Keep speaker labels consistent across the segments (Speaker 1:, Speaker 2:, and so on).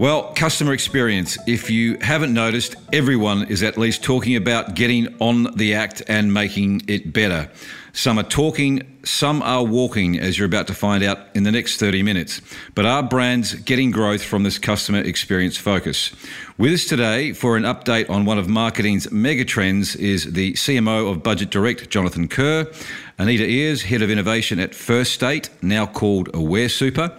Speaker 1: Well, customer experience. If you haven't noticed, everyone is at least talking about getting on the act and making it better. Some are talking, some are walking, as you're about to find out in the next 30 minutes. But are brands getting growth from this customer experience focus? With us today for an update on one of marketing's megatrends is the CMO of Budget Direct, Jonathan Kerr, Anita Ears, Head of Innovation at First State, now called Aware Super.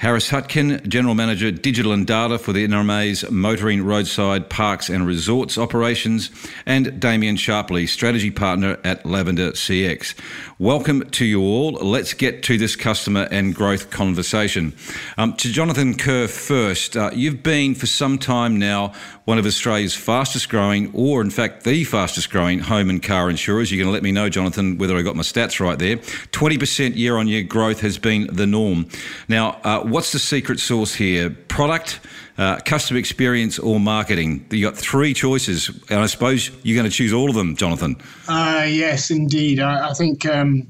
Speaker 1: Harris Hutkin, General Manager Digital and Data for the NRMA's Motoring Roadside Parks and Resorts Operations, and Damien Sharpley, Strategy Partner at Lavender CX. Welcome to you all. Let's get to this customer and growth conversation. Um, to Jonathan Kerr first, uh, you've been for some time now one of Australia's fastest growing, or in fact, the fastest growing home and car insurers. You're going to let me know, Jonathan, whether I got my stats right there. 20% year on year growth has been the norm. Now, uh, what's the secret sauce here? Product, uh, customer experience, or marketing? You've got three choices, and I suppose you're going to choose all of them, Jonathan.
Speaker 2: Uh, yes, indeed. I, I think um,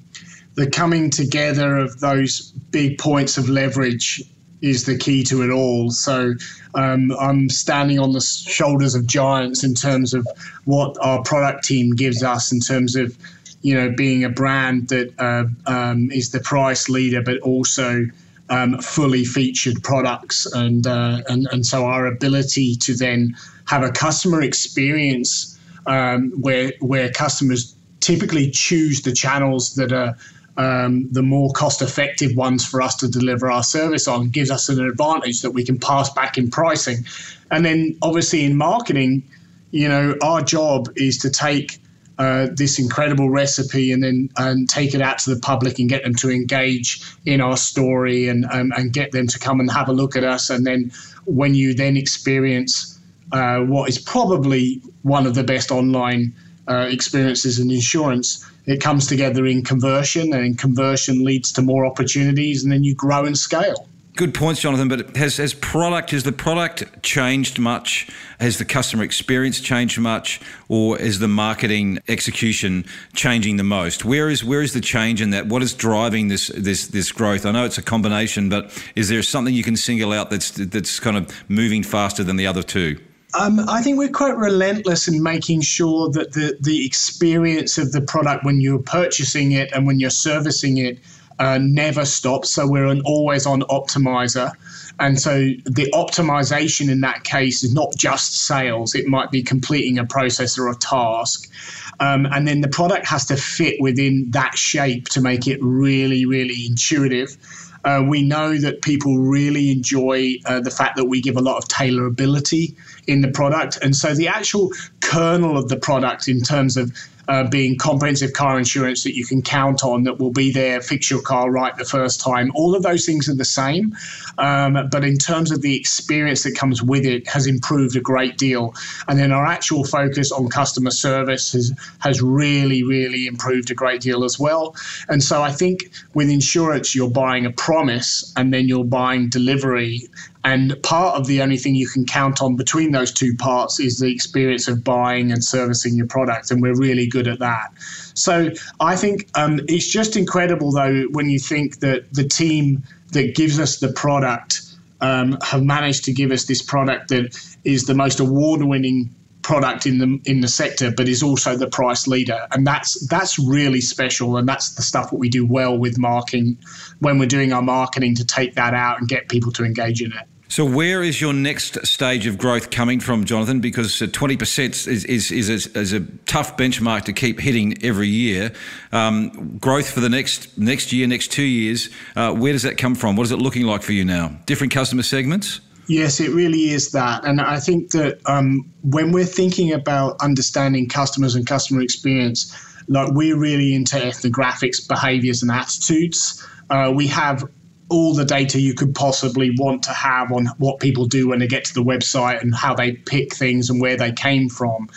Speaker 2: the coming together of those big points of leverage is the key to it all. So um, I'm standing on the shoulders of giants in terms of what our product team gives us in terms of you know being a brand that uh, um, is the price leader, but also um, fully featured products, and, uh, and and so our ability to then have a customer experience um, where where customers typically choose the channels that are um, the more cost effective ones for us to deliver our service on gives us an advantage that we can pass back in pricing. And then obviously in marketing, you know, our job is to take uh, this incredible recipe and then and take it out to the public and get them to engage in our story and, um, and get them to come and have a look at us. And then when you then experience uh, what is probably one of the best online uh, experiences in insurance, it comes together in conversion, and conversion leads to more opportunities, and then you grow and scale.
Speaker 1: Good points, Jonathan. But has has product has the product changed much? Has the customer experience changed much, or is the marketing execution changing the most? Where is where is the change in that? What is driving this this this growth? I know it's a combination, but is there something you can single out that's that's kind of moving faster than the other two?
Speaker 2: Um, I think we're quite relentless in making sure that the, the experience of the product when you're purchasing it and when you're servicing it uh, never stops. So we're an always on optimizer. And so the optimization in that case is not just sales, it might be completing a process or a task. Um, and then the product has to fit within that shape to make it really, really intuitive. Uh, we know that people really enjoy uh, the fact that we give a lot of tailorability in the product. And so the actual kernel of the product, in terms of uh, being comprehensive car insurance that you can count on that will be there, fix your car right the first time. All of those things are the same, um, but in terms of the experience that comes with it, has improved a great deal. And then our actual focus on customer service has has really, really improved a great deal as well. And so I think with insurance, you're buying a promise and then you're buying delivery, and part of the only thing you can count on between those two parts is the experience of buying and servicing your product. And we're really good at that. So I think um, it's just incredible, though, when you think that the team that gives us the product um, have managed to give us this product that is the most award winning product in the in the sector, but is also the price leader, and that's that's really special, and that's the stuff that we do well with marketing when we're doing our marketing to take that out and get people to engage in it.
Speaker 1: So, where is your next stage of growth coming from, Jonathan? Because uh, twenty percent is is, is, a, is a tough benchmark to keep hitting every year. Um, growth for the next next year, next two years. Uh, where does that come from? What is it looking like for you now? Different customer segments.
Speaker 2: Yes, it really is that. And I think that um, when we're thinking about understanding customers and customer experience, like we're really into ethnographics, behaviors, and attitudes. Uh, we have all the data you could possibly want to have on what people do when they get to the website and how they pick things and where they came from,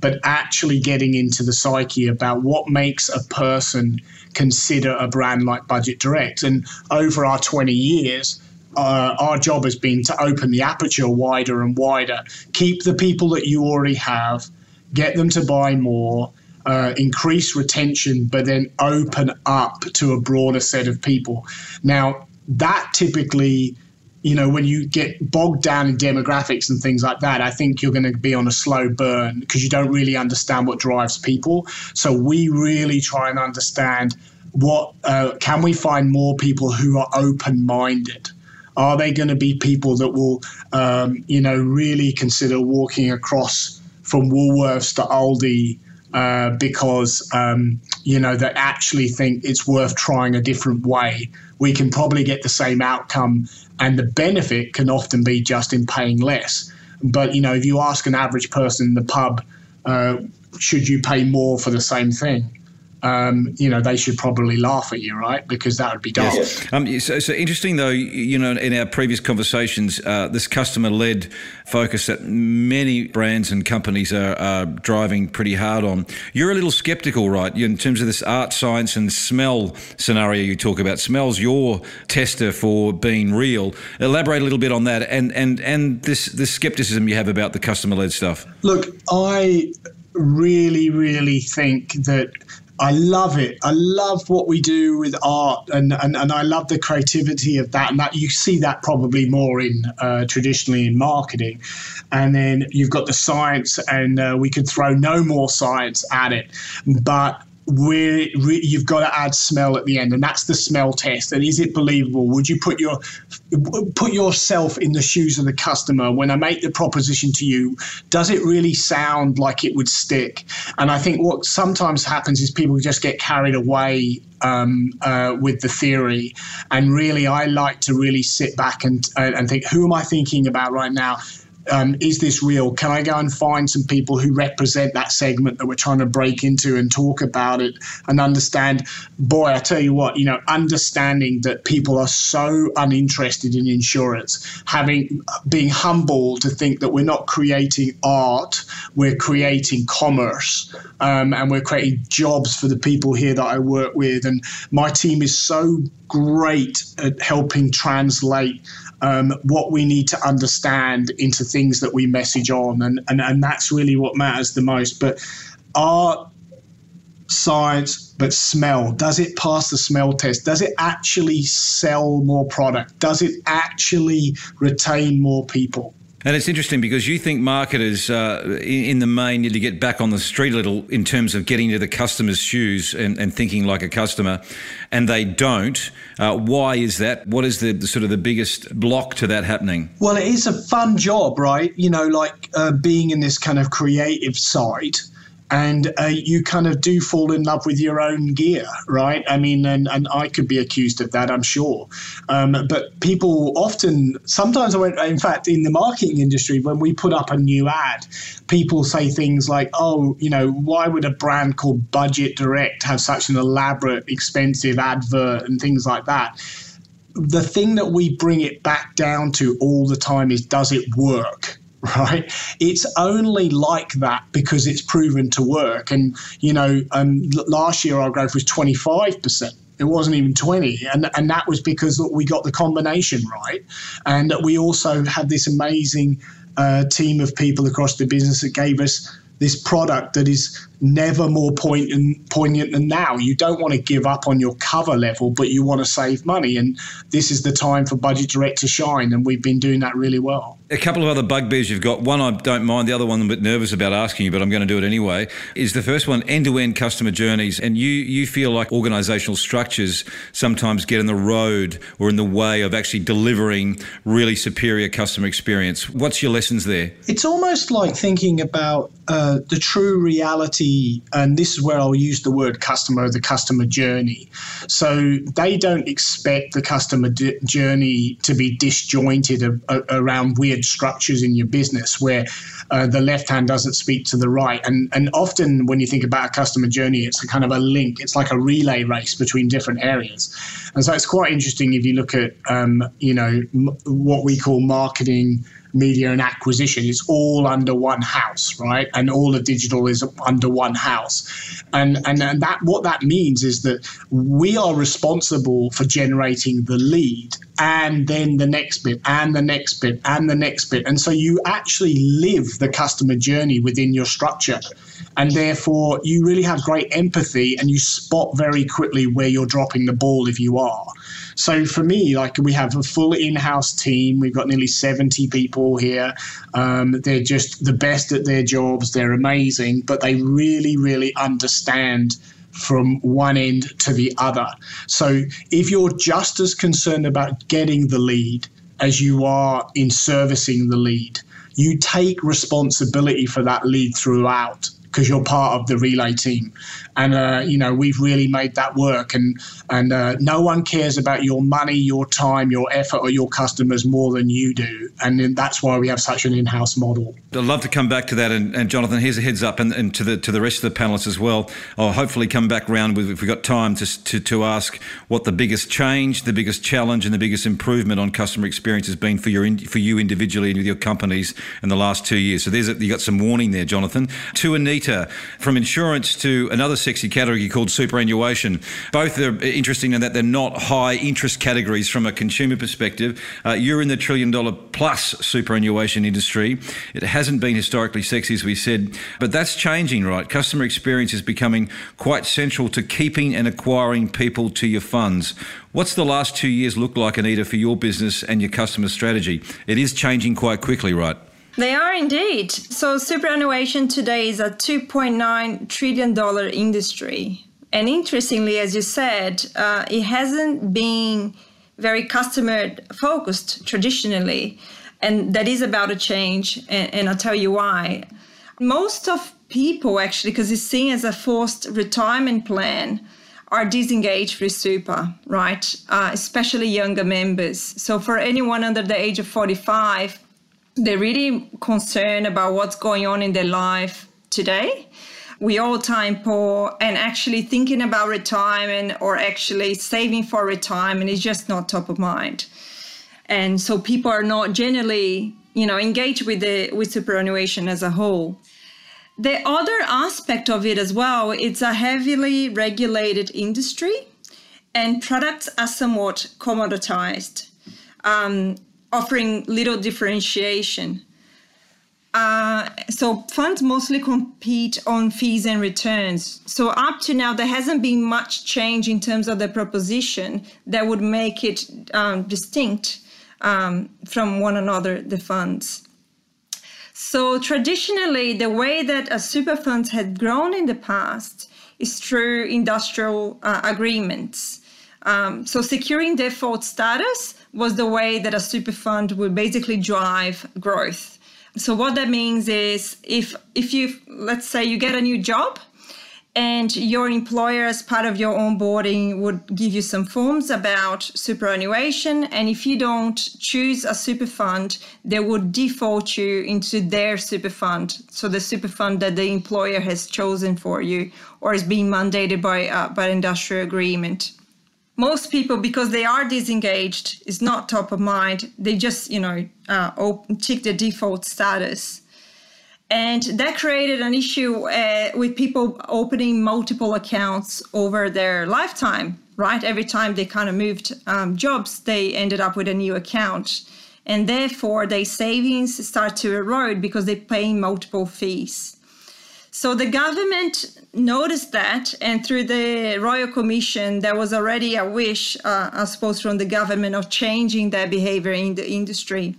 Speaker 2: but actually getting into the psyche about what makes a person consider a brand like Budget Direct. And over our 20 years, uh, our job has been to open the aperture wider and wider, keep the people that you already have, get them to buy more, uh, increase retention, but then open up to a broader set of people. Now, that typically, you know, when you get bogged down in demographics and things like that, I think you're going to be on a slow burn because you don't really understand what drives people. So we really try and understand what uh, can we find more people who are open minded are they going to be people that will, um, you know, really consider walking across from Woolworths to Aldi uh, because, um, you know, they actually think it's worth trying a different way? We can probably get the same outcome, and the benefit can often be just in paying less. But, you know, if you ask an average person in the pub, uh, should you pay more for the same thing? Um, you know, they should probably laugh at you, right? Because that would be dumb. Yes.
Speaker 1: Um, so, so, interesting, though, you know, in our previous conversations, uh, this customer led focus that many brands and companies are, are, driving pretty hard on. You're a little skeptical, right, in terms of this art, science, and smell scenario you talk about. Smell's your tester for being real. Elaborate a little bit on that and, and, and this, this skepticism you have about the customer led stuff.
Speaker 2: Look, I really, really think that I love it. I love what we do with art, and, and, and I love the creativity of that. And that you see that probably more in uh, traditionally in marketing. And then you've got the science, and uh, we could throw no more science at it. But where you've got to add smell at the end, and that's the smell test. And is it believable? Would you put your put yourself in the shoes of the customer when I make the proposition to you? Does it really sound like it would stick? And I think what sometimes happens is people just get carried away um, uh, with the theory. And really, I like to really sit back and and think, who am I thinking about right now? Um, is this real? Can I go and find some people who represent that segment that we're trying to break into and talk about it and understand? Boy, I tell you what, you know, understanding that people are so uninterested in insurance, having being humble to think that we're not creating art, we're creating commerce, um, and we're creating jobs for the people here that I work with. And my team is so great at helping translate um, what we need to understand into things that we message on. And, and, and that's really what matters the most. But art, science, but smell, does it pass the smell test? Does it actually sell more product? Does it actually retain more people?
Speaker 1: And it's interesting because you think marketers, uh, in, the main, need to get back on the street a little in terms of getting into the customer's shoes and, and thinking like a customer, and they don't. Uh, why is that? What is the, the, sort of the biggest block to that happening?
Speaker 2: Well, it is a fun job, right? You know, like uh, being in this kind of creative side and uh, you kind of do fall in love with your own gear, right? I mean, and, and I could be accused of that, I'm sure. Um, but people often, sometimes, I went, in fact, in the marketing industry, when we put up a new ad, people say things like, oh, you know, why would a brand called Budget Direct have such an elaborate, expensive advert and things like that? The thing that we bring it back down to all the time is does it work? right? It's only like that because it's proven to work. And, you know, um, last year our growth was 25%. It wasn't even 20. And, and that was because we got the combination right. And we also had this amazing uh, team of people across the business that gave us this product that is never more poignant, poignant than now. You don't want to give up on your cover level, but you want to save money. And this is the time for Budget Direct to shine. And we've been doing that really well.
Speaker 1: A couple of other bugbears you've got. One I don't mind, the other one I'm a bit nervous about asking you, but I'm going to do it anyway. Is the first one end to end customer journeys. And you, you feel like organizational structures sometimes get in the road or in the way of actually delivering really superior customer experience. What's your lessons there?
Speaker 2: It's almost like thinking about uh, the true reality and this is where I'll use the word customer, the customer journey. So they don't expect the customer d- journey to be disjointed a, a, around weird structures in your business where uh, the left hand doesn't speak to the right. And, and often when you think about a customer journey, it's a kind of a link, it's like a relay race between different areas. And so it's quite interesting if you look at, um, you know, m- what we call marketing media and acquisition it's all under one house right? And all the digital is under one house. And, and and that what that means is that we are responsible for generating the lead and then the next bit and the next bit and the next bit. And so you actually live the customer journey within your structure. And therefore you really have great empathy and you spot very quickly where you're dropping the ball if you are so for me, like we have a full in-house team. We've got nearly 70 people here. Um, they're just the best at their jobs. They're amazing, but they really, really understand from one end to the other. So if you're just as concerned about getting the lead as you are in servicing the lead, you take responsibility for that lead throughout because you're part of the relay team. And uh, you know we've really made that work. And and uh, no one cares about your money your time your effort or your customers more than you do. And that's why we have such an in-house model.
Speaker 1: I'd love to come back to that. And, and jonathan here's a heads up and, and, to the to the rest of the panelists as well. I'll hopefully come back around with if we've got time to, to, to ask what the biggest change the biggest challenge and the biggest improvement on customer experience has been for your for you individually and with your companies in the last two years. So there's a, you got some warning there jonathan. To anita from insurance to another sexy category called superannuation. Both are interesting in that they're not high interest categories from a consumer perspective. Uh, you're in the trillion dollar plus superannuation industry. It hasn't been historically sexy, as we said, but that's changing, right? Customer experience is becoming quite central to keeping and acquiring people to your funds. What's the last two years look like, Anita, for your business and your customer strategy? It is changing quite quickly, right?
Speaker 3: They are indeed. So, superannuation today is a $2.9 trillion industry. And interestingly, as you said, uh, it hasn't been very customer focused traditionally. And that is about a change. And, and I'll tell you why. Most of people, actually, because it's seen as a forced retirement plan, are disengaged with super, right? Uh, especially younger members. So, for anyone under the age of 45, they're really concerned about what's going on in their life today. We all time poor and actually thinking about retirement or actually saving for retirement is just not top of mind. And so people are not generally, you know, engaged with the with superannuation as a whole. The other aspect of it as well, it's a heavily regulated industry and products are somewhat commoditized. Um, offering little differentiation. Uh, so funds mostly compete on fees and returns. So up to now, there hasn't been much change in terms of the proposition that would make it um, distinct um, from one another, the funds. So traditionally, the way that a super fund had grown in the past is through industrial uh, agreements. Um, so securing default status was the way that a super fund would basically drive growth. So what that means is if if you let's say you get a new job and your employer as part of your onboarding would give you some forms about superannuation. And if you don't choose a super fund they would default you into their super fund. So the super fund that the employer has chosen for you or is being mandated by uh, by industrial agreement most people because they are disengaged is not top of mind. They just you know uh, tick the default status. And that created an issue uh, with people opening multiple accounts over their lifetime right? Every time they kind of moved um, jobs they ended up with a new account. And therefore their savings start to erode because they're paying multiple fees so the government noticed that, and through the Royal Commission, there was already a wish, uh, I suppose, from the government of changing their behavior in the industry.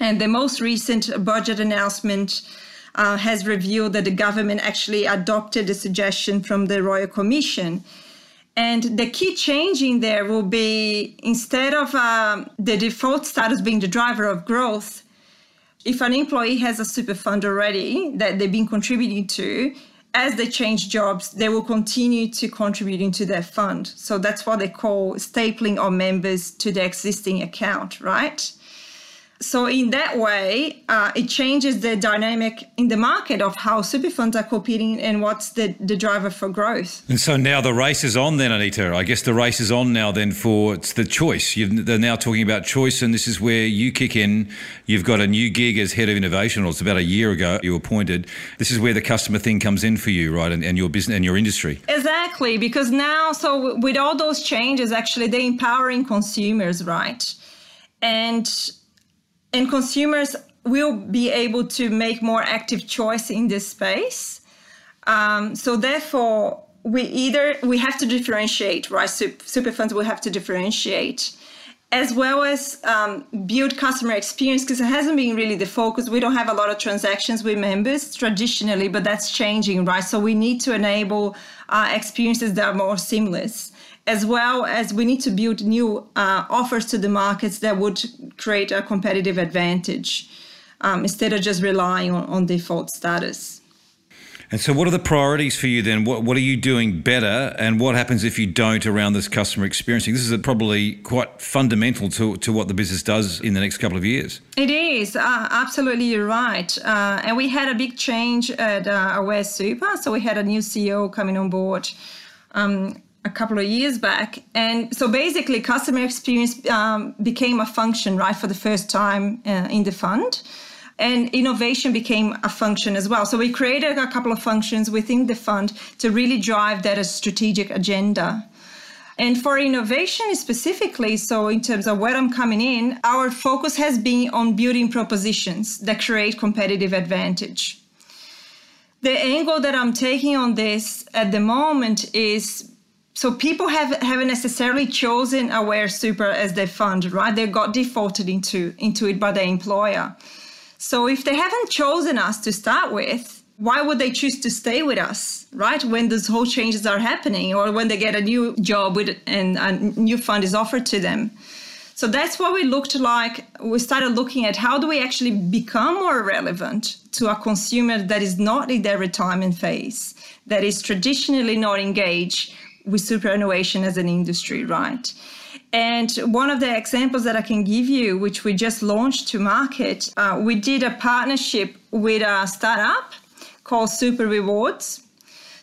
Speaker 3: And the most recent budget announcement uh, has revealed that the government actually adopted the suggestion from the Royal Commission. And the key change in there will be instead of uh, the default status being the driver of growth, if an employee has a super fund already that they've been contributing to, as they change jobs, they will continue to contribute into their fund. So that's what they call stapling our members to their existing account, right? So in that way, uh, it changes the dynamic in the market of how super funds are competing and what's the, the driver for growth.
Speaker 1: And so now the race is on then, Anita. I guess the race is on now then for it's the choice. You've, they're now talking about choice and this is where you kick in. You've got a new gig as head of innovation, or it's about a year ago you were appointed. This is where the customer thing comes in for you, right? And, and your business and your industry.
Speaker 3: Exactly, because now, so with all those changes, actually they're empowering consumers, right? And and consumers will be able to make more active choice in this space. Um, so therefore, we either we have to differentiate, right? Super funds will have to differentiate, as well as um, build customer experience because it hasn't been really the focus. We don't have a lot of transactions with members traditionally, but that's changing, right? So we need to enable uh, experiences that are more seamless as well as we need to build new uh, offers to the markets that would create a competitive advantage um, instead of just relying on, on, default status.
Speaker 1: And so, what are the priorities for you then? What, what are you doing better, and what happens if you don't around this customer experience? This is probably quite fundamental to, to what the business does in the next couple of years.
Speaker 3: It is, uh, absolutely, you're right. Uh, and we had a big change at uh, Aware Super. So, we had a new CEO coming on board. Um, a couple of years back. And so basically, customer experience um, became a function, right, for the first time uh, in the fund. And innovation became a function as well. So we created a couple of functions within the fund to really drive that strategic agenda. And for innovation specifically, so in terms of where I'm coming in, our focus has been on building propositions that create competitive advantage. The angle that I'm taking on this at the moment is so people have haven't necessarily chosen aware super as their fund right? They got defaulted into into it by their employer. So if they haven't chosen us to start with why would they choose to stay with us right? When those whole changes are happening or when they get a new job with and a new fund is offered to them. So that's what we looked like. We started looking at how do we actually become more relevant to a consumer that is not in their retirement phase that is traditionally not engaged with superannuation as an industry, right? And one of the examples that I can give you, which we just launched to market, uh, we did a partnership with a startup called Super Rewards.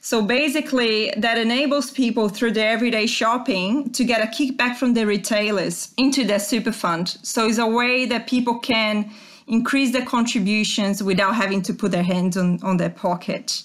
Speaker 3: So basically, that enables people through their everyday shopping to get a kickback from the retailers into their super fund. So it's a way that people can increase their contributions without having to put their hands on, on their pocket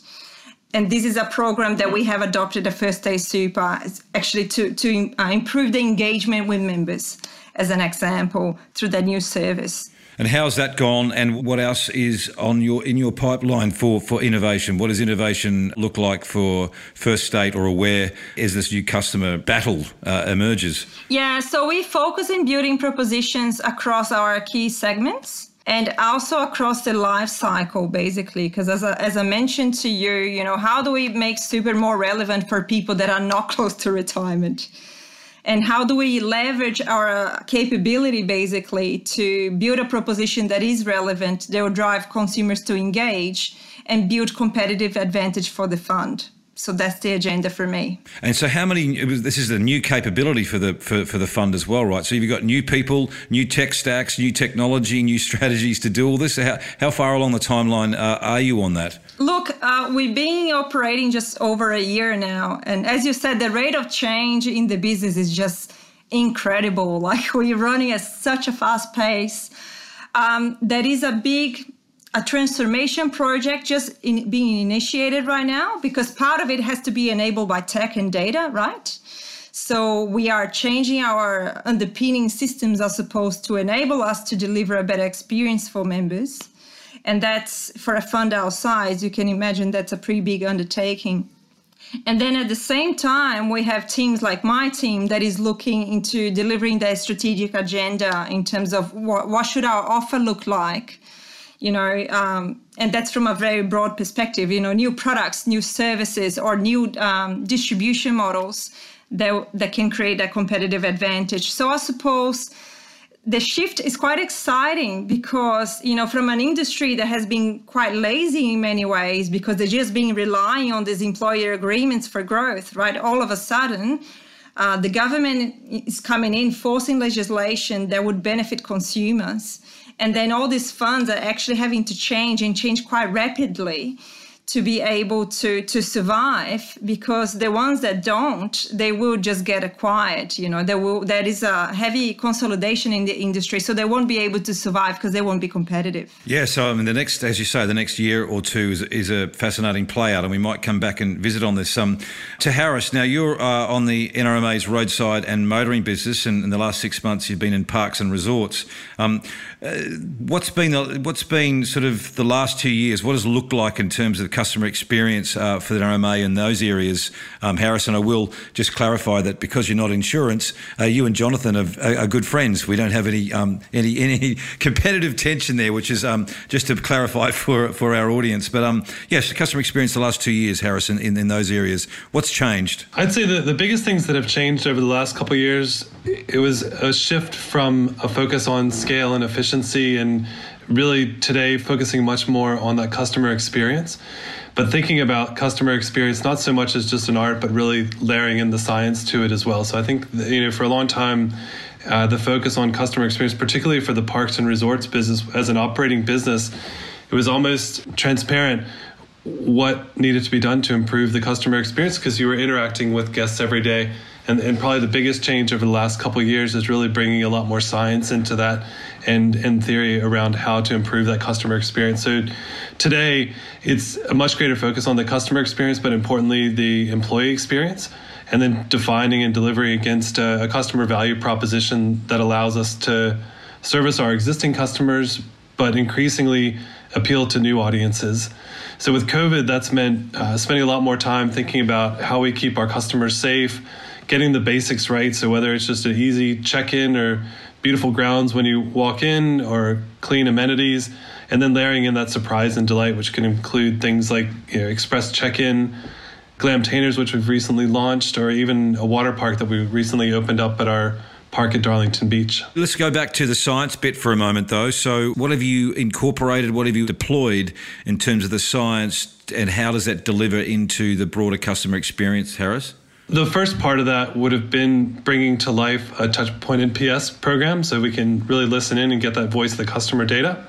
Speaker 3: and this is a program that we have adopted at First State Super, actually to, to uh, improve the engagement with members, as an example, through the new service.
Speaker 1: And how's that gone? And what else is on your in your pipeline for for innovation? What does innovation look like for First State or Aware as this new customer battle uh, emerges?
Speaker 3: Yeah, so we focus in building propositions across our key segments and also across the life cycle basically because as, as i mentioned to you you know how do we make super more relevant for people that are not close to retirement? And how do we leverage our uh, capability basically to build a proposition that is relevant that will drive consumers to engage and build competitive advantage for the fund so that's the agenda for me.
Speaker 1: And so, how many? This is a new capability for the for, for the fund as well, right? So you've got new people, new tech stacks, new technology, new strategies to do all this. How, how far along the timeline uh, are you on that?
Speaker 3: Look, uh, we've been operating just over a year now, and as you said, the rate of change in the business is just incredible. Like we're running at such a fast pace. Um, that is a big a transformation project just in, being initiated right now because part of it has to be enabled by tech and data, right? So we are changing our underpinning systems are supposed to enable us to deliver a better experience for members. And that's for a fund our size, you can imagine that's a pretty big undertaking. And then at the same time, we have teams like my team that is looking into delivering their strategic agenda in terms of what, what should our offer look like you know, um, and that's from a very broad perspective, you know, new products, new services, or new um, distribution models that, that can create a competitive advantage. So I suppose the shift is quite exciting because you know from an industry that has been quite lazy in many ways because they're just been relying on these employer agreements for growth right all of a sudden uh, the government is coming in forcing legislation that would benefit consumers and then all these funds are actually having to change and change quite rapidly to be able to to survive because the ones that don't they will just get acquired you know there will there is a heavy consolidation in the industry so they won't be able to survive because they won't be competitive.
Speaker 1: Yeah so i mean the next as you say the next year or two is, is a fascinating play out and we might come back and visit on this. Um to harris now you're uh, on the nrma's roadside and motoring business and in the last six months you've been in parks and resorts. Um, uh, what's been the, what's been sort of the last two years? What has it look like in terms of customer experience uh, for the NRMA in those areas, um, Harrison. I will just clarify that because you're not insurance, uh, you and Jonathan are, are, good friends. We don't have any um, any any competitive tension there, which is um, just to clarify for for our audience. But um, yes, customer experience the last two years, Harrison, in, in those areas. What's changed?
Speaker 4: I'd say the, the biggest things that have changed over the last couple years, it was a shift from a focus on scale and efficiency and really today focusing much more on that customer experience but thinking about customer experience not so much as just an art but really layering in the science to it as well. So i think you know for a long time uh, the focus on customer experience particularly for the parks and resorts business as an operating business it was almost transparent what needed to be done to improve the customer experience because you were interacting with guests every day. And, and probably the biggest change over the last couple of years is really bringing a lot more science into that and, and theory around how to improve that customer experience. So today, it's a much greater focus on the customer experience, but importantly, the employee experience. And then defining and delivering against a, a customer value proposition that allows us to service our existing customers, but increasingly appeal to new audiences. So with COVID, that's meant uh, spending a lot more time thinking about how we keep our customers safe, getting the basics right. So whether it's just an easy check-in or beautiful grounds when you walk in or clean amenities, and then layering in that surprise and delight, which can include things like you know, express check-in, glamtainers, which we've recently launched, or even a water park that we recently opened up at our park at Darlington Beach.
Speaker 1: Let's go back to the science bit for a moment, though. So, what have you incorporated? What have you deployed in terms of the science, and how does that deliver into the broader customer experience, Harris?
Speaker 4: The first part of that would have been bringing to life a touchpoint NPS program so we can really listen in and get that voice of the customer data.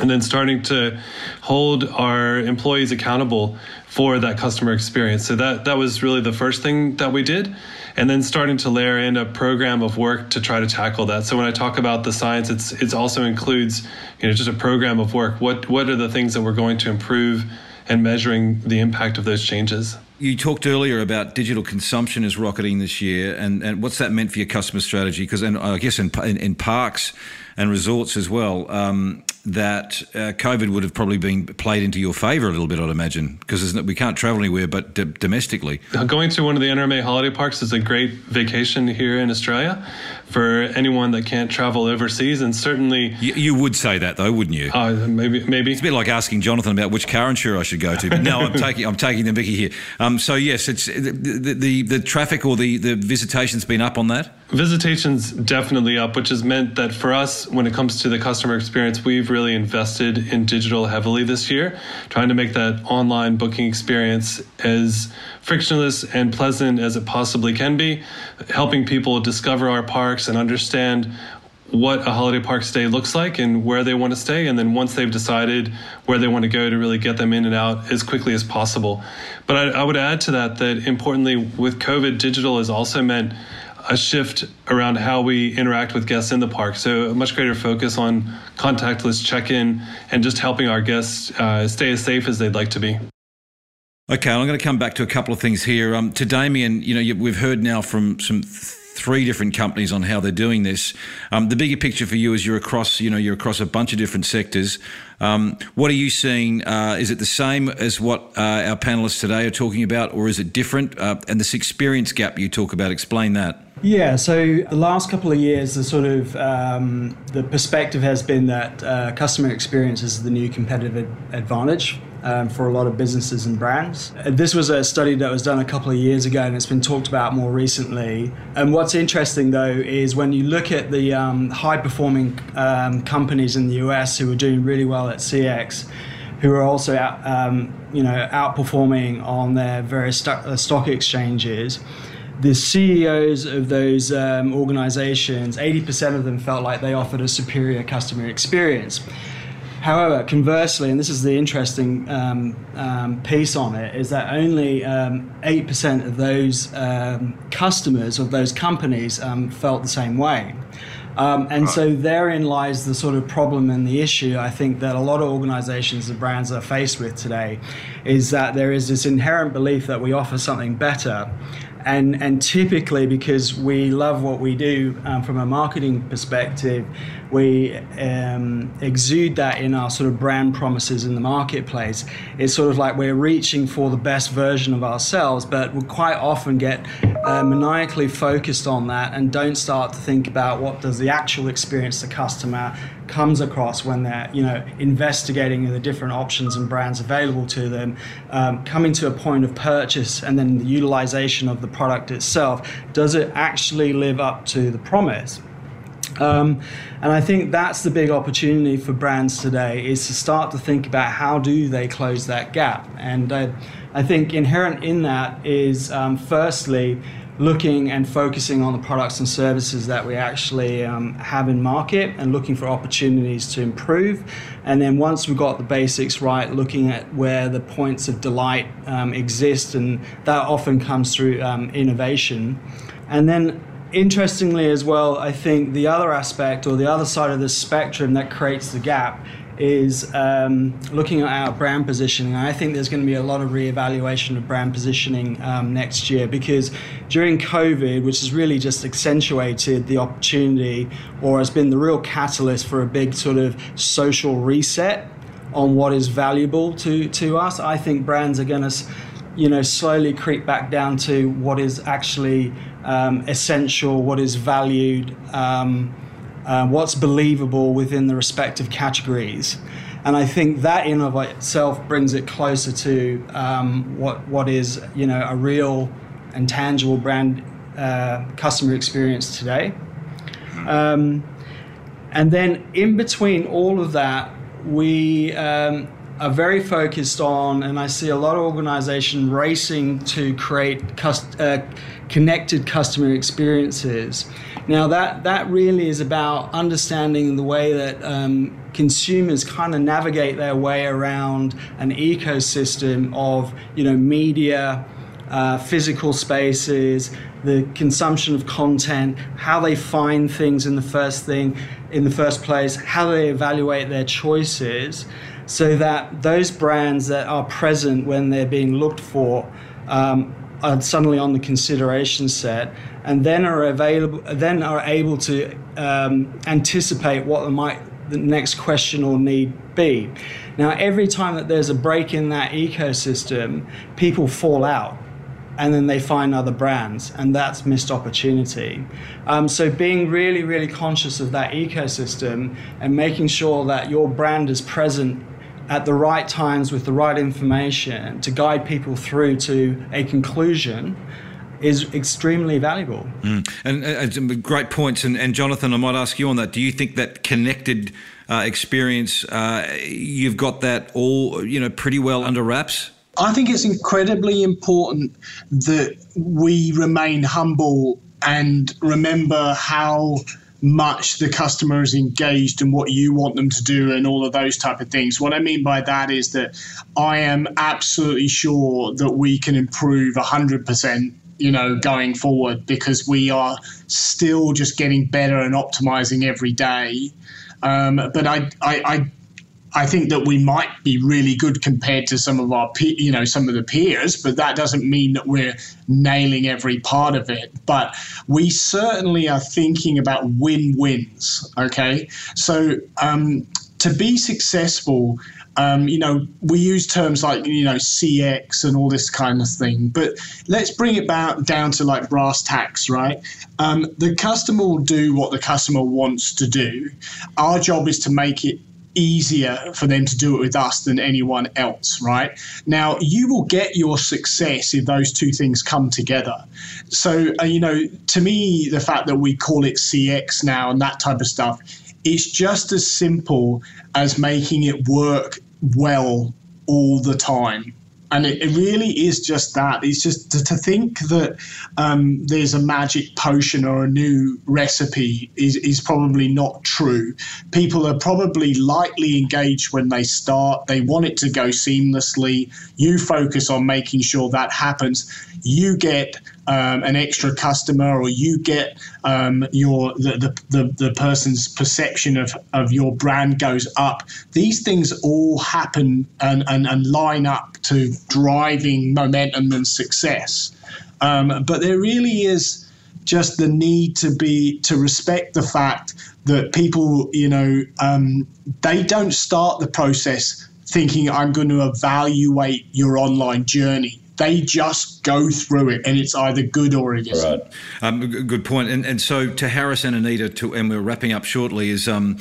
Speaker 4: And then starting to hold our employees accountable for that customer experience. So that, that was really the first thing that we did. And then starting to layer in a program of work to try to tackle that. So when I talk about the science, it's it also includes, you know, just a program of work. What what are the things that we're going to improve and measuring the impact of those changes?
Speaker 1: You talked earlier about digital consumption is rocketing this year, and, and what's that meant for your customer strategy? Because I guess in, in, in parks and resorts as well, um, that uh, COVID would have probably been played into your favour a little bit, I'd imagine, because we can't travel anywhere but d- domestically.
Speaker 4: Going to one of the NRMA holiday parks is a great vacation here in Australia for anyone that can't travel overseas, and certainly
Speaker 1: you, you would say that though, wouldn't you?
Speaker 4: Uh, maybe, maybe
Speaker 1: it's a bit like asking Jonathan about which car insurer I should go to. But no, I'm taking I'm taking the Mickey here. Um, so yes, it's the, the, the the traffic or the the visitation's been up on that.
Speaker 4: Visitation's definitely up, which has meant that for us, when it comes to the customer experience, we've really invested in digital heavily this year, trying to make that online booking experience as frictionless and pleasant as it possibly can be, helping people discover our parks and understand what a holiday park stay looks like and where they want to stay. And then once they've decided where they want to go, to really get them in and out as quickly as possible. But I, I would add to that that importantly, with COVID, digital has also meant a shift around how we interact with guests in the park. So a much greater focus on contactless check-in and just helping our guests uh, stay as safe as they'd like to be.
Speaker 1: Okay, I'm going to come back to a couple of things here. Um, to Damien, you know, we've heard now from some three different companies on how they're doing this. Um, the bigger picture for you is you're across, you know, you're across a bunch of different sectors. Um, what are you seeing? Uh, is it the same as what uh, our panelists today are talking about, or is it different? Uh, and this experience gap you talk about, explain that.
Speaker 5: Yeah, so the last couple of years, the sort of um, the perspective has been that uh, customer experience is the new competitive advantage um, for a lot of businesses and brands. Uh, this was a study that was done a couple of years ago and it's been talked about more recently. And what's interesting though is when you look at the um, high performing um, companies in the US who are doing really well at CX, who are also out, um, you know outperforming on their various st- uh, stock exchanges the CEOs of those um, organizations, 80% of them felt like they offered a superior customer experience. However, conversely, and this is the interesting um, um, piece on it, is that only um, 8% of those um, customers of those companies um, felt the same way. Um, and right. so therein lies the sort of problem and the issue I think that a lot of organizations and brands are faced with today is that there is this inherent belief that we offer something better and and typically because we love what we do um, from a marketing perspective we um, exude that in our sort of brand promises in the marketplace. It's sort of like we're reaching for the best version of ourselves but we quite often get uh, maniacally focused on that and don't start to think about what does the actual experience the customer comes across when they're you know investigating the different options and brands available to them um, coming to a point of purchase and then the utilization of the product itself. Does it actually live up to the promise um, and I think that's the big opportunity for brands today is to start to think about how do they close that gap. And uh, I think inherent in that is um, firstly looking and focusing on the products and services that we actually um, have in market and looking for opportunities to improve. And then once we've got the basics right, looking at where the points of delight um, exist, and that often comes through um, innovation. And then interestingly as well, I think the other aspect or the other side of the spectrum that creates the gap is um, looking at our brand positioning. I think there's going to be a lot of reevaluation of brand positioning um, next year because during COVID, which has really just accentuated the opportunity or has been the real catalyst for a big sort of social reset on what is valuable to, to us, I think brands are going to you know slowly creep back down to what is actually um, essential, what is valued. Um, uh, what's believable within the respective categories. And I think that in of itself brings it closer to um, what what is you know a real and tangible brand uh, customer experience today. Um, and then in between all of that, we um, are very focused on, and I see a lot of organization racing to create cust- uh, connected customer experiences. Now, that, that really is about understanding the way that um, consumers kind of navigate their way around an ecosystem of, you know, media, uh, physical spaces, the consumption of content, how they find things in the first thing, in the first place, how they evaluate their choices, so that those brands that are present when they're being looked for um, are suddenly on the consideration set and then are available then are able to um, anticipate what might the next question or need be. Now every time that there's a break in that ecosystem people fall out and then they find other brands and that's missed opportunity um, so being really really conscious of that ecosystem and making sure that your brand is present at the right times with the right information to guide people through to a conclusion is extremely valuable.
Speaker 1: Mm. And uh, great points. And, and, Jonathan, I might ask you on that. Do you think that connected uh, experience, uh, you've got that all, you know, pretty well under wraps?
Speaker 2: I think it's incredibly important that we remain humble and remember how much the customer is engaged and what you want them to do and all of those type of things. What I mean by that is that I am absolutely sure that we can improve 100% you know going forward because we are still just getting better and optimizing every day um, but I, I, I I think that we might be really good compared to some of our, you know, some of the peers, but that doesn't mean that we're nailing every part of it. But we certainly are thinking about win-wins. Okay, so um, to be successful, um, you know, we use terms like, you know, CX and all this kind of thing, but let's bring it back down to like brass tacks, right? Um, the customer will do what the customer wants to do. Our job is to make it easier for them to do it with us than anyone else, right? Now, you will get your success if those two things come together. So, uh, you know, to me, the fact that we call it CX now and that type of stuff, it's just as simple as making it work well all the time and it, it, really is just that. It's just to, to think that um, there's a magic potion or a new recipe is, is probably not true. People are probably lightly engaged when they start. They want it to go seamlessly. You focus on making sure that happens. You get um, an extra customer or you get um, your the, the, the, the, person's perception of, of your brand goes up. These things all happen and, and, and line up to driving momentum and success. Um, but there really is just the need to be to respect the fact that people, you know, um, they don't start the process thinking I'm going to evaluate your online journey they just go through it and it's either good or it isn't.
Speaker 1: Right. Um, good point. And, and so to Harris and Anita, to, and we're wrapping up shortly, is um,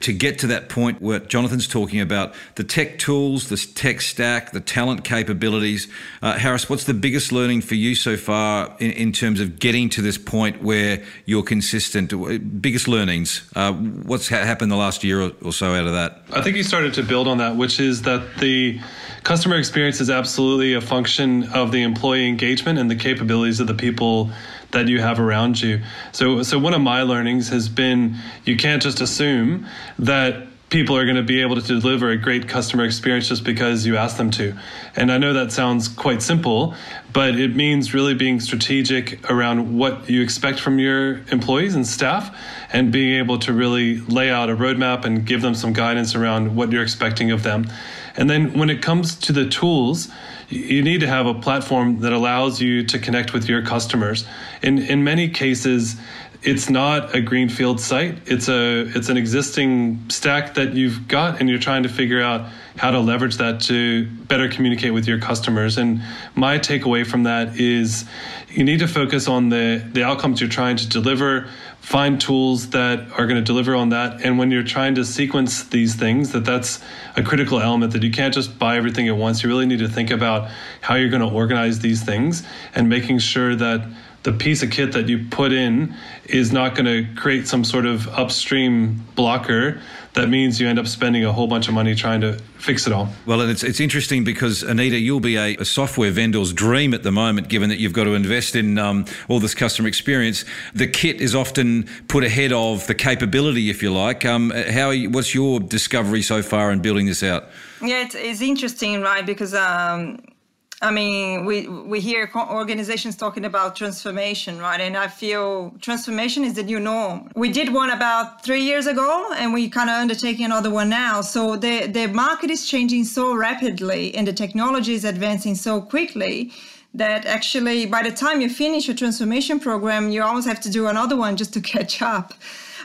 Speaker 1: to get to that point where Jonathan's talking about the tech tools, the tech stack, the talent capabilities. Uh, Harris, what's the biggest learning for you so far in, in, terms of getting to this point where you're consistent? Biggest learnings? Uh, what's ha- happened the last year or, or so out of that?
Speaker 4: I think you started to build on that, which is that the customer experience is absolutely a function of the employee engagement and the capabilities of the people that you have around you. So, so one of my learnings has been you can't just assume that people are going to be able to deliver a great customer experience just because you ask them to. And I know that sounds quite simple, but it means really being strategic around what you expect from your employees and staff and being able to really lay out a roadmap and give them some guidance around what you're expecting of them. And then when it comes to the tools, you need to have a platform that allows you to connect with your customers. In in many cases, it's not a greenfield site. It's a it's an existing stack that you've got, and you're trying to figure out how to leverage that to better communicate with your customers. And my takeaway from that is you need to focus on the the outcomes you're trying to deliver find tools that are going to deliver on that and when you're trying to sequence these things that that's a critical element that you can't just buy everything at once. You really need to think about how you're going to organize these things and making sure that the piece of kit that you put in is not going to create some sort of upstream blocker that means you end up spending a whole bunch of money trying to fix it all.
Speaker 1: Well, and it's, it's interesting because, Anita, you'll be a, a software vendor's dream at the moment, given that you've got to invest in um, all this customer experience. The kit is often put ahead of the capability, if you like. Um, how you, what's your discovery so far in building this out?
Speaker 3: Yeah, it's, it's interesting, right? Because um, I mean, we we hear organizations talking about transformation, right? And I feel transformation is the new norm. We did one about three years ago, and we kind of undertaking another one now. So the the market is changing so rapidly, and the technology is advancing so quickly that actually, by the time you finish a transformation program, you almost have to do another one just to catch up.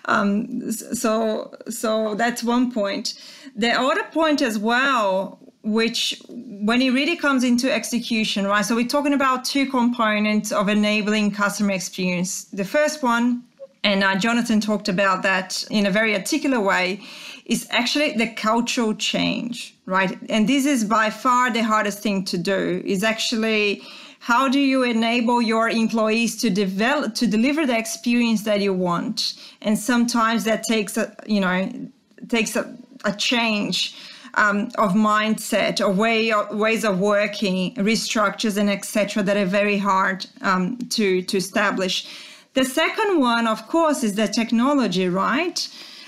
Speaker 3: Um, so so that's one point. The other point as well which when it really comes into execution, right? So we're talking about two components of enabling customer experience. The first one, and uh, Jonathan talked about that in a very articulate way, is actually the cultural change, right? And this is by far the hardest thing to do. Is actually how do you enable your employees to develop to deliver the experience that you want? And sometimes that takes a you know takes a, a change um, of mindset, or way ways of working, restructures, and etc. that are very hard um, to to establish. The second one, of course, is the technology, right?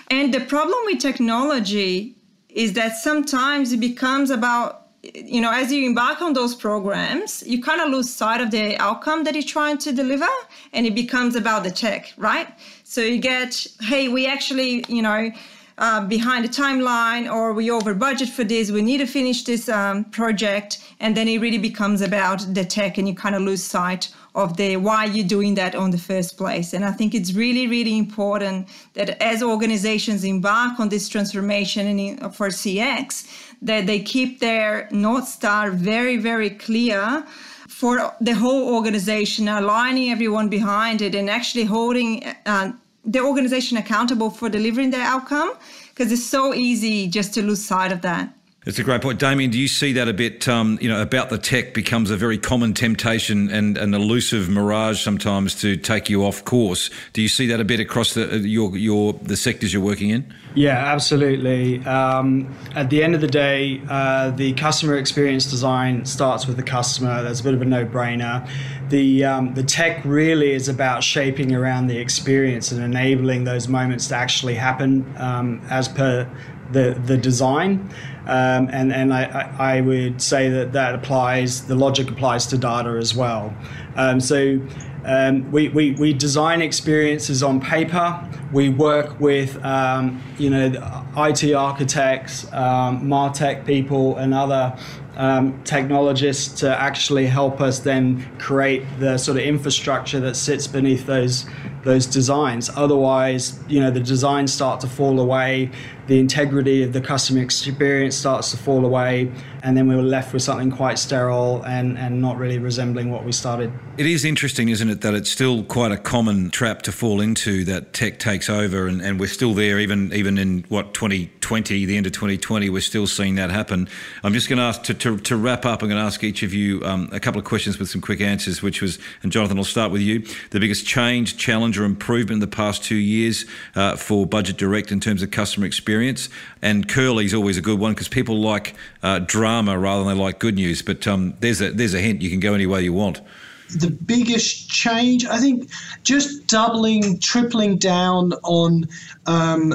Speaker 3: And the problem with technology is that sometimes it becomes about you know, as you embark on those programs, you kind of lose sight of the outcome that you're trying to deliver, and it becomes about the tech, right? So you get, hey, we actually, you know, uh, behind the timeline or we over budget for this we need to finish this um, project and then it really becomes about the tech and you kind of lose sight of the why you're doing that on the first place. And i think it's really really important that as organizations embark on this transformation in, for cx that they keep their north star very very clear for the whole organization aligning everyone behind it and actually holding uh, the organization accountable for delivering the outcome because it's so easy just to lose sight of that.
Speaker 1: It's a great point, Damien. Do you see that a bit? Um, you know, about the tech becomes a very common temptation and an elusive mirage sometimes to take you off course. Do you see that a bit across the your your the sectors you're working in?
Speaker 5: Yeah, absolutely. Um, at the end of the day, uh, the customer experience design starts with the customer. That's a bit of a no-brainer. The um, the tech really is about shaping around the experience and enabling those moments to actually happen um, as per the the design. Um, and and I, I would say that that applies, the logic applies to data as well. Um, so um, we, we, we design experiences on paper. We work with um, you know IT architects, um, Martech people, and other um, technologists to actually help us then create the sort of infrastructure that sits beneath those those designs. Otherwise, you know, the designs start to fall away, the integrity of the customer experience starts to fall away, and then we were left with something quite sterile and, and not really resembling what we started.
Speaker 1: It is interesting, isn't it, that it's still quite a common trap to fall into that tech takes over, and, and we're still there, even even in what 2020, the end of 2020, we're still seeing that happen. I'm just going to ask to, to, to, wrap up. I'm going to ask each of you um, a couple of questions with some quick answers, which was, and Jonathan, I'll start with you. The biggest change, challenge, or improvement in the past two years uh, for Budget Direct in terms of customer experience, and Curly's always a good one because people like uh, drama rather than they like good news. But um, there's a there's a hint. You can go any way you want.
Speaker 2: The biggest change, I think, just doubling, tripling down on um,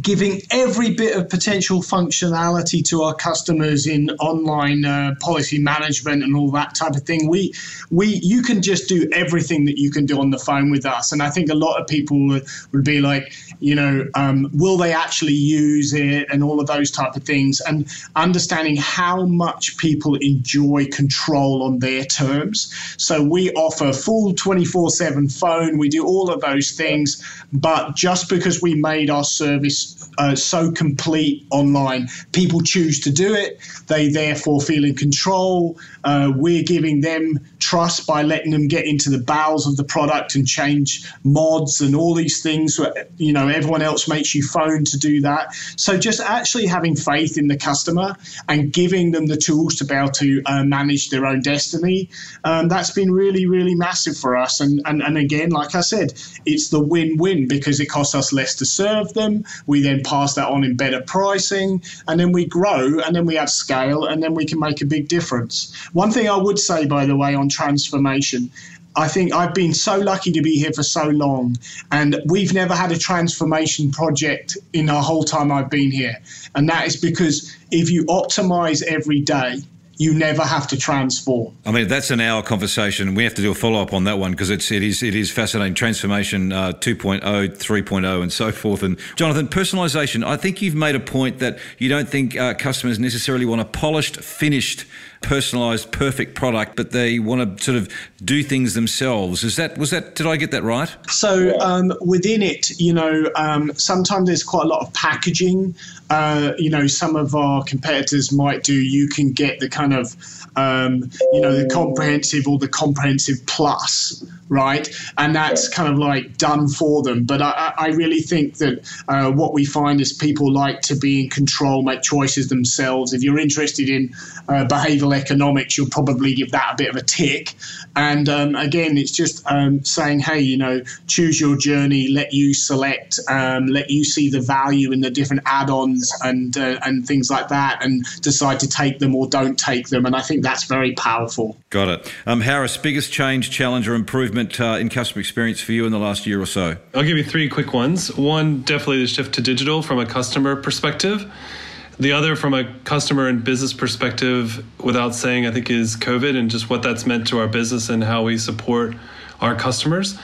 Speaker 2: giving every bit of potential functionality to our customers in online uh, policy management and all that type of thing. We, we, you can just do everything that you can do on the phone with us, and I think a lot of people would, would be like, you know, um, will they actually use it and all of those type of things, and understanding how much people enjoy control on their terms. So we offer full 24/7 phone. We do all of those things, but just because we made our service uh, so complete online. People choose to do it. They therefore feel in control. Uh, we're giving them trust by letting them get into the bowels of the product and change mods and all these things. You know, everyone else makes you phone to do that. So just actually having faith in the customer and giving them the tools to be able to uh, manage their own destiny. Um, that's been really, really massive for us. And, and and again, like I said, it's the win-win because it costs us less to serve them. We then pass that on in better pricing, and then we grow, and then we have scale, and then we can make a big difference. One thing I would say, by the way, on transformation. I think I've been so lucky to be here for so long, and we've never had a transformation project in the whole time I've been here. And that is because if you optimize every day, you never have to transform.
Speaker 1: I mean, that's an hour conversation. We have to do a follow up on that one because it's it is it is fascinating. Transformation uh, 2.0, 3.0, and so forth. And Jonathan, personalization. I think you've made a point that you don't think uh, customers necessarily want a polished, finished personalized, perfect product, but they want to sort of do things themselves. Is that was that? Did I get that right?
Speaker 2: So um, within it, you know, um, sometimes there's quite a lot of packaging. Uh, you know, some of our competitors might do. You can get the kind of um, you know, the comprehensive or the comprehensive plus, right? And that's kind of like done for them. But I, I really think that uh, what we find is people like to be in control, make choices themselves. If you're interested in uh, behavioral economics, you'll probably give that a bit of a tick. And um, again, it's just um, saying, hey, you know, choose your journey, let you select, um, let you see the value in the different add-ons and uh, and things like that, and decide to take them or don't take them. And I think that's very powerful.
Speaker 1: Got it. Um, Harris, biggest change, challenge, or improvement uh, in customer experience for you in the last year or so?
Speaker 4: I'll give you three quick ones. One, definitely the shift to digital from a customer perspective. The other, from a customer and business perspective, without saying, I think, is COVID and just what that's meant to our business and how we support our customers.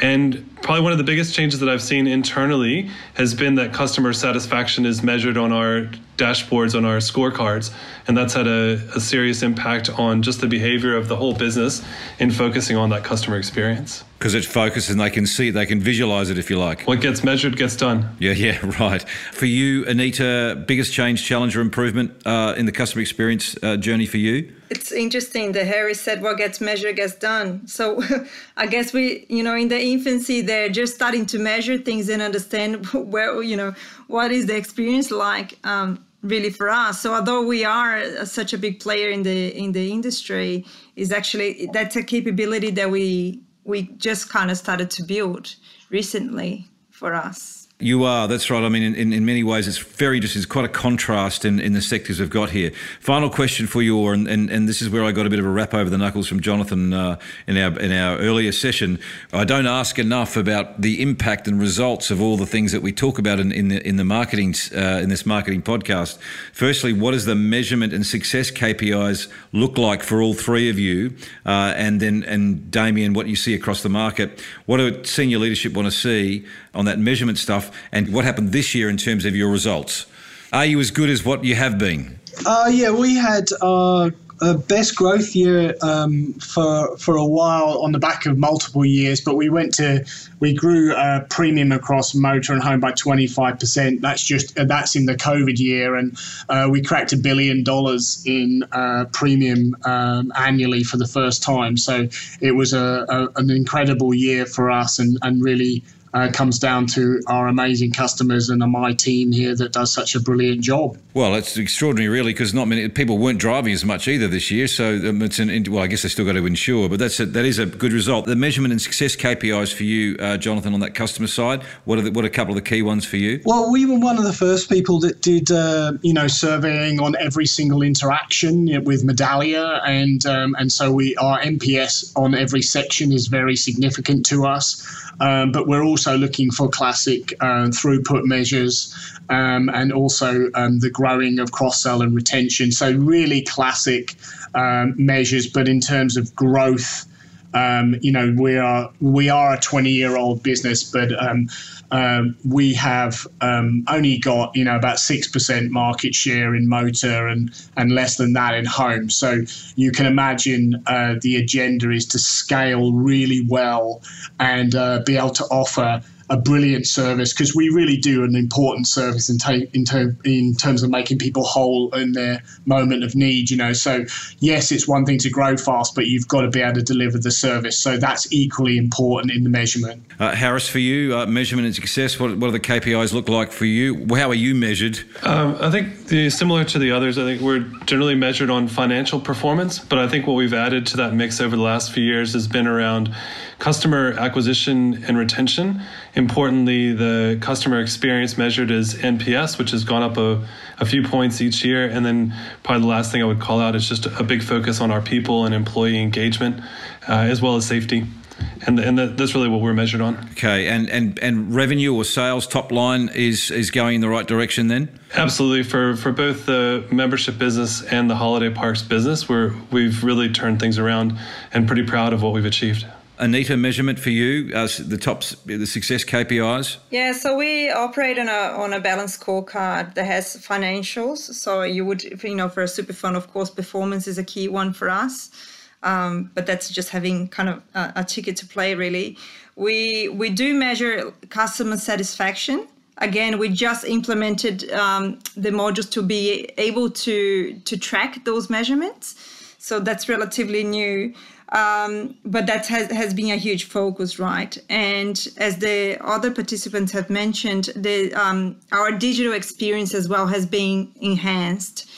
Speaker 4: And probably one of the biggest changes that I've seen internally has been that customer satisfaction is measured on our dashboards, on our scorecards. And that's had a, a, serious impact on just the behavior of the whole business in focusing on that customer experience.
Speaker 1: Because it's focused and they can see it, they can visualize it if you like.
Speaker 4: What gets measured gets done.
Speaker 1: Yeah, yeah, right. For you, Anita, biggest change, challenge, or improvement uh, in the customer experience uh, journey for you?
Speaker 3: It's interesting that Harry said what gets measured gets done. So I guess we, you know, in the infancy, they're just starting to measure things and understand where you know what is the experience like um, really for us. So although we are uh, such a big player in the in the industry, is actually that's a capability that we we just kind of started to build recently for us.
Speaker 1: You are, that's right. I mean, in, in many ways, it's very interesting. It's quite a contrast in, in the sectors we've got here. Final question for you, and, and, and this is where I got a bit of a wrap over the knuckles from Jonathan uh, in our in our earlier session. I don't ask enough about the impact and results of all the things that we talk about in, in the in the marketing uh, in this marketing podcast. Firstly, what does the measurement and success KPIs look like for all three of you? Uh, and then and Damien, what you see across the market. What do senior leadership want to see on that measurement stuff? And what happened this year in terms of your results. Are you as good as what you have been?
Speaker 2: Uh, yeah, we had our uh, best growth year um, for for a while on the back of multiple years, but we went to we grew uh, premium across motor and home by 25 percent. That's just uh, that's in the COVID year, and uh, we cracked a billion dollars in uh, premium um, annually for the first time. So it was a, a, an incredible year for us, and and really uh, comes down to our amazing customers and my team here that does such a brilliant job.
Speaker 1: Well, it's extraordinary, really, because not many people weren't driving as much either this year. So um, it's an well, I guess they still got to insure, but that's a, that is a good result. The measurement and success KPIs for you, uh, Jonathan, on that customer side. What are the, what are a couple of the key ones for you?
Speaker 2: Well, we were one of the first people that did uh, you know surveying on every single interaction with Medallia, and um, and so we our NPS on every section is very significant to us. Um, but we're also looking for classic uh, throughput measures um, and also um, the growing of cross sell and retention. So, really classic um, measures, but in terms of growth. Um, you know, we are we are a 20 year old business, but um, we have um, only got you know about six percent market share in motor and and less than that in home. So you can imagine uh, the agenda is to scale really well and uh, be able to offer a brilliant service because we really do an important service in, ta- in, ter- in terms of making people whole in their moment of need. You know, so yes, it's one thing to grow fast, but you've got to be able to deliver the service. So that's equally important in the measurement.
Speaker 1: Uh, Harris, for you, uh, measurement and success. What, what do the KPIs look like for you? How are you measured?
Speaker 4: Um, I think the, similar to the others. I think we're generally measured on financial performance, but I think what we've added to that mix over the last few years has been around customer acquisition and retention. Importantly, the customer experience measured as NPS, which has gone up a, a few points each year. And then probably the last thing I would call out is just a big focus on our people and employee engagement, uh, as well as safety and and that's really what we're measured on.
Speaker 1: Okay, and and and revenue or sales top line is is going in the right direction then.
Speaker 4: Absolutely, for for both the membership business and the holiday parks business, we're we've really turned things around and pretty proud of what we've achieved.
Speaker 1: Anita, measurement for you, uh, the top, the success KPIs?
Speaker 3: Yeah, so we operate on a on a balanced scorecard that has financials. So you would, you know, for a super fund, of course, performance is a key one for us. Um, but that's just having kind of a, a ticket to play, really. We we do measure customer satisfaction again we just implemented um, the modules to be able to to track those measurements so that's relatively new um, but that has, has been a huge focus, right? And as the other participants have mentioned, the um, our digital experience as well has been enhanced.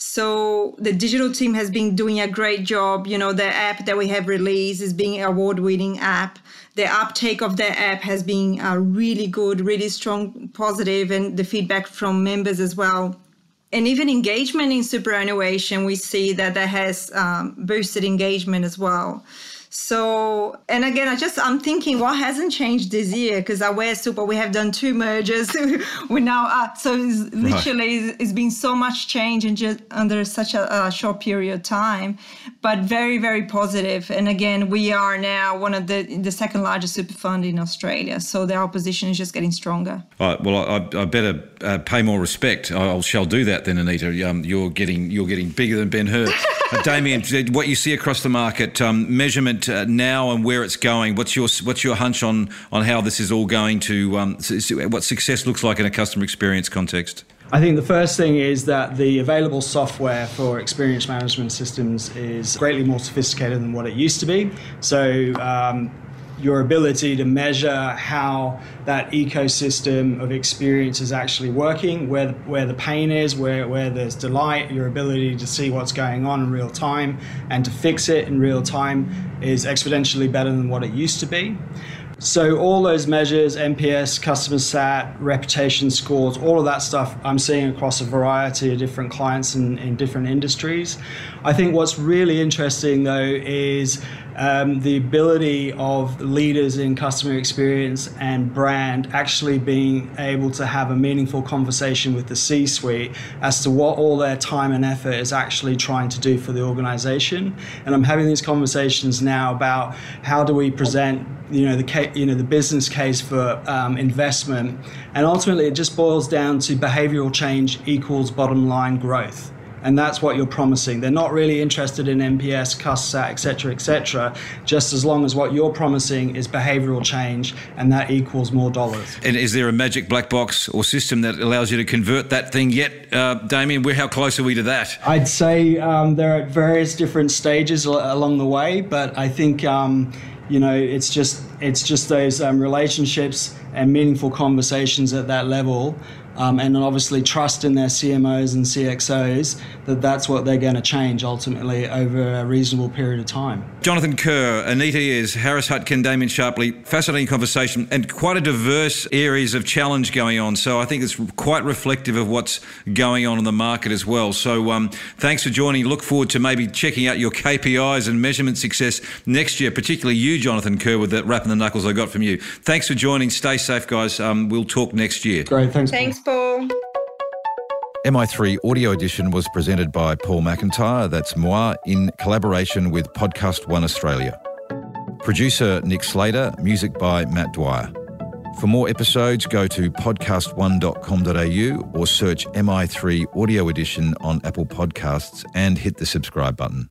Speaker 3: So the digital team has been doing a great job. You know, the app that we have released is being award-winning app. The uptake of the app has been uh, really good, really strong, positive, and the feedback from members as well and even engagement in superannuation, we see that that has um, boosted engagement as well. So, and again, I just I'm thinking what hasn't changed this year because Aware Super we have done two mergers. We're now are so it's literally right. it's been so much change in just under such a, a, short period of time, but very very positive. And again, we are now one of the the second largest super fund in Australia. So their position is just getting stronger.
Speaker 1: All right. Well, I, I better uh, pay more respect. I shall do that then, Anita. Um, you're getting you're getting bigger than Ben Hur. uh, Damien, what you see across the market, um, measurement uh, now and where it's going. What's your what's your hunch on on how this is all going to um, what success looks like in a customer experience context?
Speaker 5: I think the first thing is that the available software for experience management systems is greatly more sophisticated than what it used to be. So um, your ability to measure how that ecosystem of experience is actually working, where where the pain is, where where there's delight, your ability to see what's going on in real time and to fix it in real time is exponentially better than what it used to be. So all those measures, NPS, customer sat, reputation scores, all of that stuff I'm seeing across a variety of different clients in, in different industries. I think what's really interesting though is um, the ability of leaders in customer experience and brand actually being able to have a meaningful conversation with the C suite as to what all their time and effort is actually trying to do for the organization. And I'm having these conversations now about how do we present you know the you know the business case for um, investment and ultimately it just boils down to behavioral change equals bottom line growth and that's what you're promising. They're not really interested in NPS, CUSSAT, etc., etc. Just as long as what you're promising is behavioural change, and that equals more dollars.
Speaker 1: And is there a magic black box or system that allows you to convert that thing yet, uh, Damien? How close are we to that?
Speaker 5: I'd say um, they're at various different stages along the way, but I think. Um, you know, it's just it's just those um, relationships and meaningful conversations at that level um, and obviously trust in their CMOs and CXOs that that's what they're going to change ultimately over a reasonable period of time.
Speaker 1: Jonathan Kerr, Anita is Harris Hutkin, Damien Sharpley, fascinating conversation and quite a diverse areas of challenge going on. So I think it's quite reflective of what's going on in the market as well. So um, thanks for joining. Look forward to maybe checking out your KPIs and measurement success next year, particularly you, Jonathan Kerr, with that wrapping the knuckles I got from you. Thanks for joining. Stay safe, guys. Um, we'll talk next year.
Speaker 5: Great. Thanks.
Speaker 3: Thanks. Paul.
Speaker 1: MI3 Audio Edition was presented by Paul McIntyre, that's moi, in collaboration with Podcast One Australia. Producer Nick Slater, music by Matt Dwyer. For more episodes, go to podcastone.com.au or search MI3 Audio Edition on Apple Podcasts and hit the subscribe button.